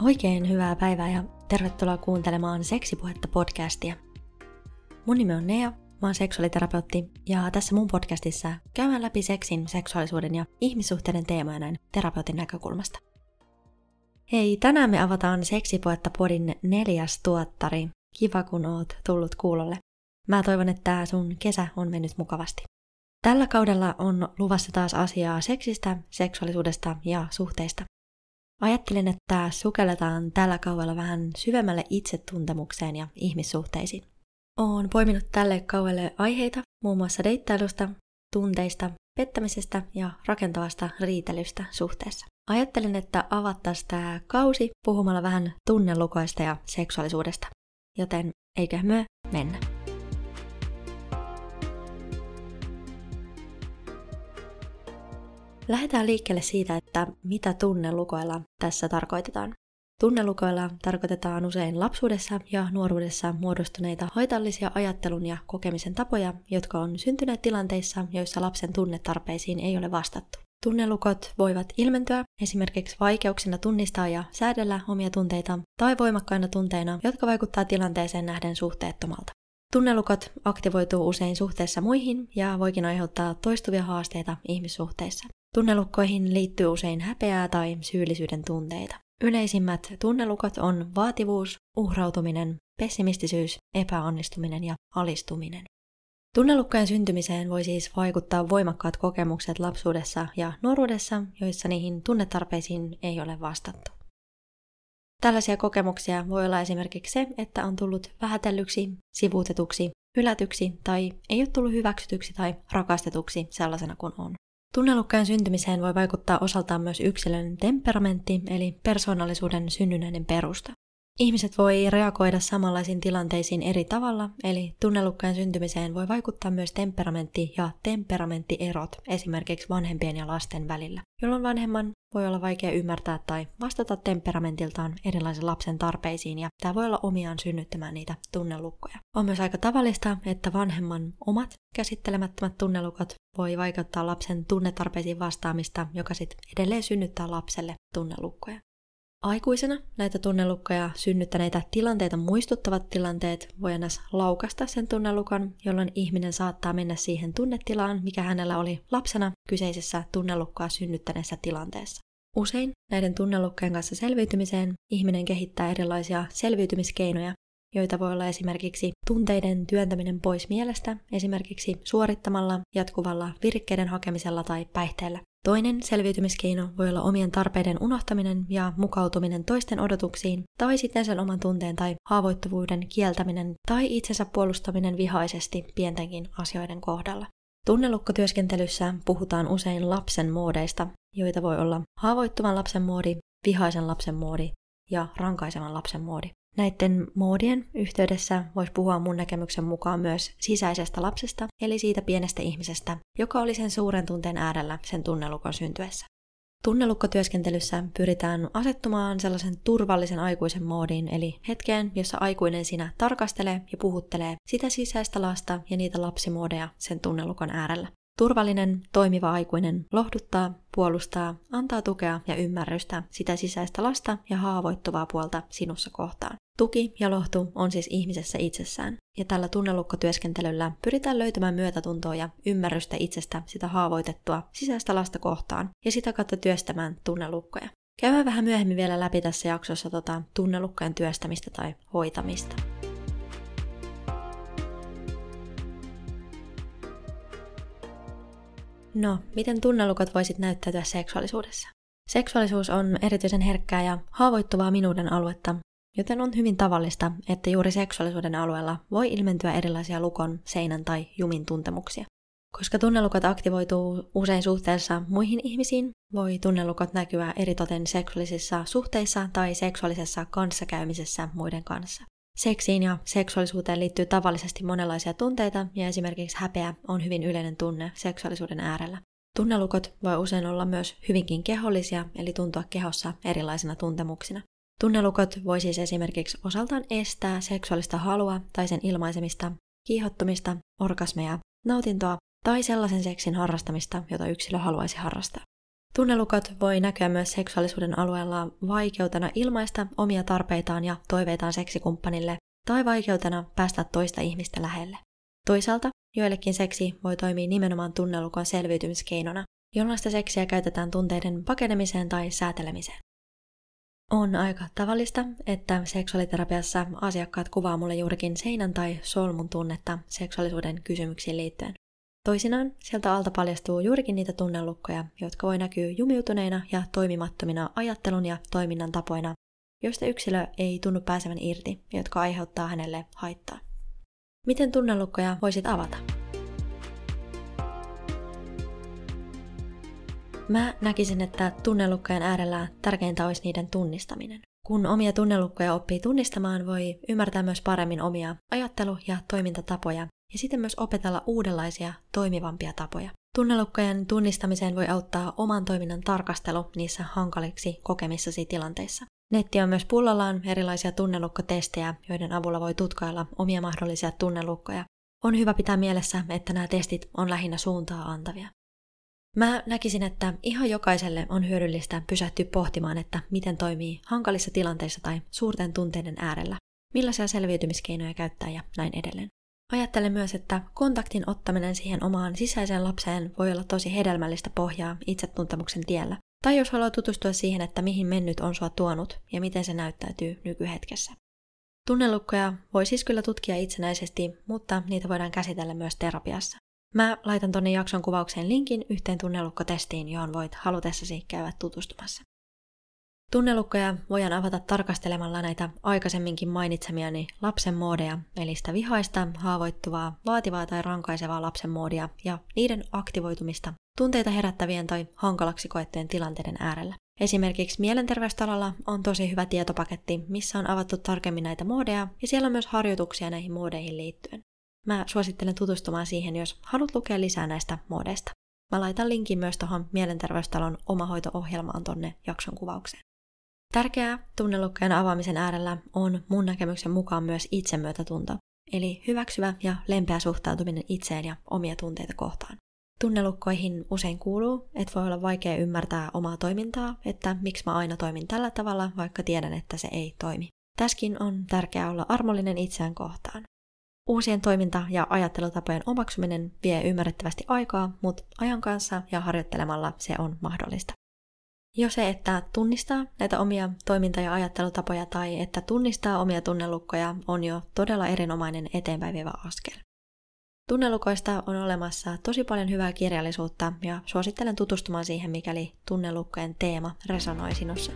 Oikein hyvää päivää ja tervetuloa kuuntelemaan Seksipuhetta podcastia. Mun nimi on Nea, mä oon seksuaaliterapeutti ja tässä mun podcastissa käydään läpi seksin, seksuaalisuuden ja ihmissuhteiden teemoja näin terapeutin näkökulmasta. Hei, tänään me avataan Seksipuhetta podin neljäs tuottari. Kiva kun oot tullut kuulolle. Mä toivon, että sun kesä on mennyt mukavasti. Tällä kaudella on luvassa taas asiaa seksistä, seksuaalisuudesta ja suhteista. Ajattelin, että sukelletaan tällä kaudella vähän syvemmälle itsetuntemukseen ja ihmissuhteisiin. Olen poiminut tälle kauelle aiheita muun muassa deittailusta, tunteista, pettämisestä ja rakentavasta riitelystä suhteessa. Ajattelin, että avattaisiin tämä kausi puhumalla vähän tunnelukoista ja seksuaalisuudesta. Joten eikö myö mennä. Lähdetään liikkeelle siitä, että mitä tunnelukoilla tässä tarkoitetaan. Tunnelukoilla tarkoitetaan usein lapsuudessa ja nuoruudessa muodostuneita haitallisia ajattelun ja kokemisen tapoja, jotka on syntyneet tilanteissa, joissa lapsen tunnetarpeisiin ei ole vastattu. Tunnelukot voivat ilmentyä esimerkiksi vaikeuksina tunnistaa ja säädellä omia tunteita tai voimakkaina tunteina, jotka vaikuttaa tilanteeseen nähden suhteettomalta. Tunnelukot aktivoituu usein suhteessa muihin ja voikin aiheuttaa toistuvia haasteita ihmissuhteissa. Tunnelukkoihin liittyy usein häpeää tai syyllisyyden tunteita. Yleisimmät tunnelukot on vaativuus, uhrautuminen, pessimistisyys, epäonnistuminen ja alistuminen. Tunnelukkojen syntymiseen voi siis vaikuttaa voimakkaat kokemukset lapsuudessa ja nuoruudessa, joissa niihin tunnetarpeisiin ei ole vastattu. Tällaisia kokemuksia voi olla esimerkiksi se, että on tullut vähätellyksi, sivuutetuksi, hylätyksi tai ei ole tullut hyväksytyksi tai rakastetuksi sellaisena kuin on. Tunnelukkojen syntymiseen voi vaikuttaa osaltaan myös yksilön temperamentti, eli persoonallisuuden synnynnäinen perusta. Ihmiset voi reagoida samanlaisiin tilanteisiin eri tavalla, eli tunnelukkojen syntymiseen voi vaikuttaa myös temperamentti- ja temperamenttierot esimerkiksi vanhempien ja lasten välillä, jolloin vanhemman voi olla vaikea ymmärtää tai vastata temperamentiltaan erilaisen lapsen tarpeisiin ja tämä voi olla omiaan synnyttämään niitä tunnelukkoja. On myös aika tavallista, että vanhemman omat käsittelemättömät tunnelukot voi vaikuttaa lapsen tunnetarpeisiin vastaamista, joka sitten edelleen synnyttää lapselle tunnelukkoja. Aikuisena näitä tunnelukkoja synnyttäneitä tilanteita muistuttavat tilanteet voi ennäs laukasta sen tunnelukon, jolloin ihminen saattaa mennä siihen tunnetilaan, mikä hänellä oli lapsena kyseisessä tunnelukkoa synnyttäneessä tilanteessa. Usein näiden tunnelukkojen kanssa selviytymiseen ihminen kehittää erilaisia selviytymiskeinoja, joita voi olla esimerkiksi tunteiden työntäminen pois mielestä, esimerkiksi suorittamalla, jatkuvalla virkkeiden hakemisella tai päihteellä. Toinen selviytymiskeino voi olla omien tarpeiden unohtaminen ja mukautuminen toisten odotuksiin, tai sitten sen oman tunteen tai haavoittuvuuden kieltäminen tai itsensä puolustaminen vihaisesti pientenkin asioiden kohdalla. Tunnelukkotyöskentelyssä puhutaan usein lapsen moodeista, joita voi olla haavoittuvan lapsen moodi, vihaisen lapsen moodi ja rankaisevan lapsen moodi. Näiden moodien yhteydessä voisi puhua mun näkemyksen mukaan myös sisäisestä lapsesta, eli siitä pienestä ihmisestä, joka oli sen suuren tunteen äärellä sen tunnelukon syntyessä. Tunnelukkotyöskentelyssä pyritään asettumaan sellaisen turvallisen aikuisen moodiin, eli hetkeen, jossa aikuinen sinä tarkastelee ja puhuttelee sitä sisäistä lasta ja niitä lapsimoodeja sen tunnelukon äärellä. Turvallinen, toimiva aikuinen lohduttaa, puolustaa, antaa tukea ja ymmärrystä sitä sisäistä lasta ja haavoittuvaa puolta sinussa kohtaan. Tuki ja lohtu on siis ihmisessä itsessään, ja tällä tunnelukkotyöskentelyllä pyritään löytämään myötätuntoa ja ymmärrystä itsestä sitä haavoitettua sisäistä lasta kohtaan, ja sitä kautta työstämään tunnelukkoja. Käydään vähän myöhemmin vielä läpi tässä jaksossa tota tunnelukkojen työstämistä tai hoitamista. No, miten tunnelukot voisit näyttäytyä seksuaalisuudessa? Seksuaalisuus on erityisen herkkää ja haavoittuvaa minuuden aluetta, joten on hyvin tavallista, että juuri seksuaalisuuden alueella voi ilmentyä erilaisia lukon, seinän tai jumin tuntemuksia. Koska tunnelukot aktivoituu usein suhteessa muihin ihmisiin, voi tunnelukot näkyä eritoten seksuaalisissa suhteissa tai seksuaalisessa kanssakäymisessä muiden kanssa. Seksiin ja seksuaalisuuteen liittyy tavallisesti monenlaisia tunteita ja esimerkiksi häpeä on hyvin yleinen tunne seksuaalisuuden äärellä. Tunnelukot voi usein olla myös hyvinkin kehollisia, eli tuntua kehossa erilaisina tuntemuksina. Tunnelukot voi siis esimerkiksi osaltaan estää seksuaalista halua tai sen ilmaisemista, kiihottumista, orgasmeja, nautintoa tai sellaisen seksin harrastamista, jota yksilö haluaisi harrastaa. Tunnelukot voi näkyä myös seksuaalisuuden alueella vaikeutena ilmaista omia tarpeitaan ja toiveitaan seksikumppanille tai vaikeutena päästä toista ihmistä lähelle. Toisaalta joillekin seksi voi toimia nimenomaan tunnelukon selviytymiskeinona, jollaista seksiä käytetään tunteiden pakenemiseen tai säätelemiseen. On aika tavallista, että seksuaaliterapiassa asiakkaat kuvaa mulle juurikin seinän tai solmun tunnetta seksuaalisuuden kysymyksiin liittyen. Toisinaan sieltä alta paljastuu juurikin niitä tunnelukkoja, jotka voi näkyä jumiutuneina ja toimimattomina ajattelun ja toiminnan tapoina, joista yksilö ei tunnu pääsevän irti jotka aiheuttaa hänelle haittaa. Miten tunnelukkoja voisit avata? Mä näkisin, että tunnelukkojen äärellä tärkeintä olisi niiden tunnistaminen. Kun omia tunnelukkoja oppii tunnistamaan, voi ymmärtää myös paremmin omia ajattelu- ja toimintatapoja ja sitten myös opetella uudenlaisia, toimivampia tapoja. Tunnelukkojen tunnistamiseen voi auttaa oman toiminnan tarkastelu niissä hankaliksi kokemissasi tilanteissa. Netti on myös pullollaan erilaisia tunnelukkotestejä, joiden avulla voi tutkailla omia mahdollisia tunnelukkoja. On hyvä pitää mielessä, että nämä testit on lähinnä suuntaa antavia. Mä näkisin, että ihan jokaiselle on hyödyllistä pysähtyä pohtimaan, että miten toimii hankalissa tilanteissa tai suurten tunteiden äärellä, millaisia selviytymiskeinoja käyttää ja näin edelleen. Ajattelen myös, että kontaktin ottaminen siihen omaan sisäiseen lapseen voi olla tosi hedelmällistä pohjaa itsetuntemuksen tiellä. Tai jos haluaa tutustua siihen, että mihin mennyt on sua tuonut ja miten se näyttäytyy nykyhetkessä. Tunnelukkoja voi siis kyllä tutkia itsenäisesti, mutta niitä voidaan käsitellä myös terapiassa. Mä laitan tonne jakson kuvaukseen linkin yhteen tunnelukkotestiin, johon voit halutessasi käydä tutustumassa. Tunnelukkoja voidaan avata tarkastelemalla näitä aikaisemminkin mainitsemiani lapsen moodeja, eli sitä vihaista, haavoittuvaa, vaativaa tai rankaisevaa lapsen moodia ja niiden aktivoitumista tunteita herättävien tai hankalaksi koettujen tilanteiden äärellä. Esimerkiksi mielenterveystalalla on tosi hyvä tietopaketti, missä on avattu tarkemmin näitä moodeja ja siellä on myös harjoituksia näihin moodeihin liittyen. Mä suosittelen tutustumaan siihen, jos haluat lukea lisää näistä moodeista. Mä laitan linkin myös tuohon Mielenterveystalon omahoito-ohjelmaan tonne jakson kuvaukseen. Tärkeää tunnelukkojen avaamisen äärellä on mun näkemyksen mukaan myös itsemyötätunto, eli hyväksyvä ja lempeä suhtautuminen itseen ja omia tunteita kohtaan. Tunnelukkoihin usein kuuluu, että voi olla vaikea ymmärtää omaa toimintaa, että miksi mä aina toimin tällä tavalla, vaikka tiedän, että se ei toimi. Täskin on tärkeää olla armollinen itseään kohtaan. Uusien toiminta- ja ajattelutapojen omaksuminen vie ymmärrettävästi aikaa, mutta ajan kanssa ja harjoittelemalla se on mahdollista. Jo se, että tunnistaa näitä omia toiminta- ja ajattelutapoja tai että tunnistaa omia tunnelukkoja on jo todella erinomainen eteenpäin vievä askel. Tunnelukoista on olemassa tosi paljon hyvää kirjallisuutta ja suosittelen tutustumaan siihen, mikäli tunnelukkojen teema resonoi sinussa.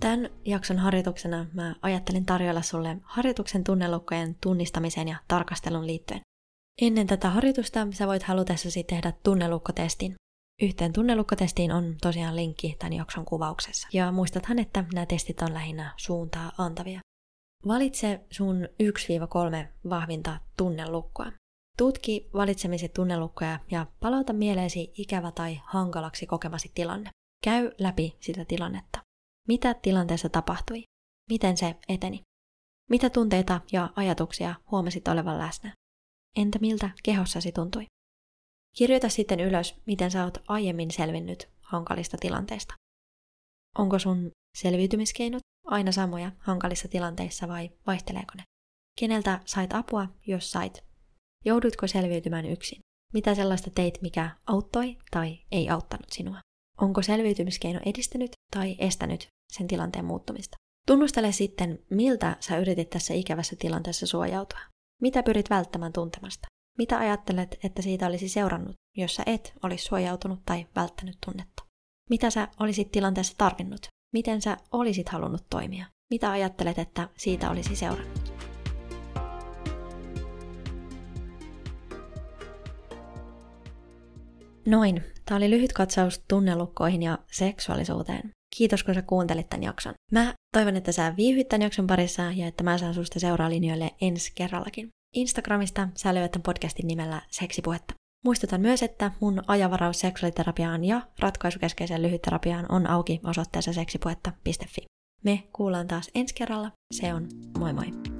Tämän jakson harjoituksena mä ajattelin tarjolla sulle harjoituksen tunnelukkojen tunnistamiseen ja tarkastelun liittyen. Ennen tätä harjoitusta sä voit halutessasi tehdä tunnelukkotestin. Yhteen tunnelukkotestiin on tosiaan linkki tämän jakson kuvauksessa. Ja muistathan, että nämä testit on lähinnä suuntaa antavia. Valitse sun 1-3 vahvinta tunnelukkoa. Tutki valitsemisi tunnelukkoja ja palauta mieleesi ikävä tai hankalaksi kokemasi tilanne. Käy läpi sitä tilannetta. Mitä tilanteessa tapahtui? Miten se eteni? Mitä tunteita ja ajatuksia huomasit olevan läsnä? Entä miltä kehossasi tuntui? Kirjoita sitten ylös, miten sä oot aiemmin selvinnyt hankalista tilanteista. Onko sun selviytymiskeinot aina samoja hankalissa tilanteissa vai vaihteleeko ne? Keneltä sait apua, jos sait? Joudutko selviytymään yksin? Mitä sellaista teit, mikä auttoi tai ei auttanut sinua? Onko selviytymiskeino edistänyt tai estänyt sen tilanteen muuttumista? Tunnustele sitten, miltä sä yritit tässä ikävässä tilanteessa suojautua. Mitä pyrit välttämään tuntemasta? Mitä ajattelet, että siitä olisi seurannut, jos sä et olisi suojautunut tai välttänyt tunnetta? Mitä sä olisit tilanteessa tarvinnut? Miten sä olisit halunnut toimia? Mitä ajattelet, että siitä olisi seurannut? Noin. Tämä oli lyhyt katsaus tunnelukkoihin ja seksuaalisuuteen. Kiitos, kun sä kuuntelit tämän jakson. Mä toivon, että sä viihyt tämän jakson parissa ja että mä saan susta seuraa linjoille ensi kerrallakin. Instagramista sä löydät tämän podcastin nimellä Seksipuhetta. Muistutan myös, että mun ajavaraus seksuaaliterapiaan ja ratkaisukeskeiseen lyhytterapiaan on auki osoitteessa seksipuhetta.fi. Me kuullaan taas ensi kerralla. Se on moi moi!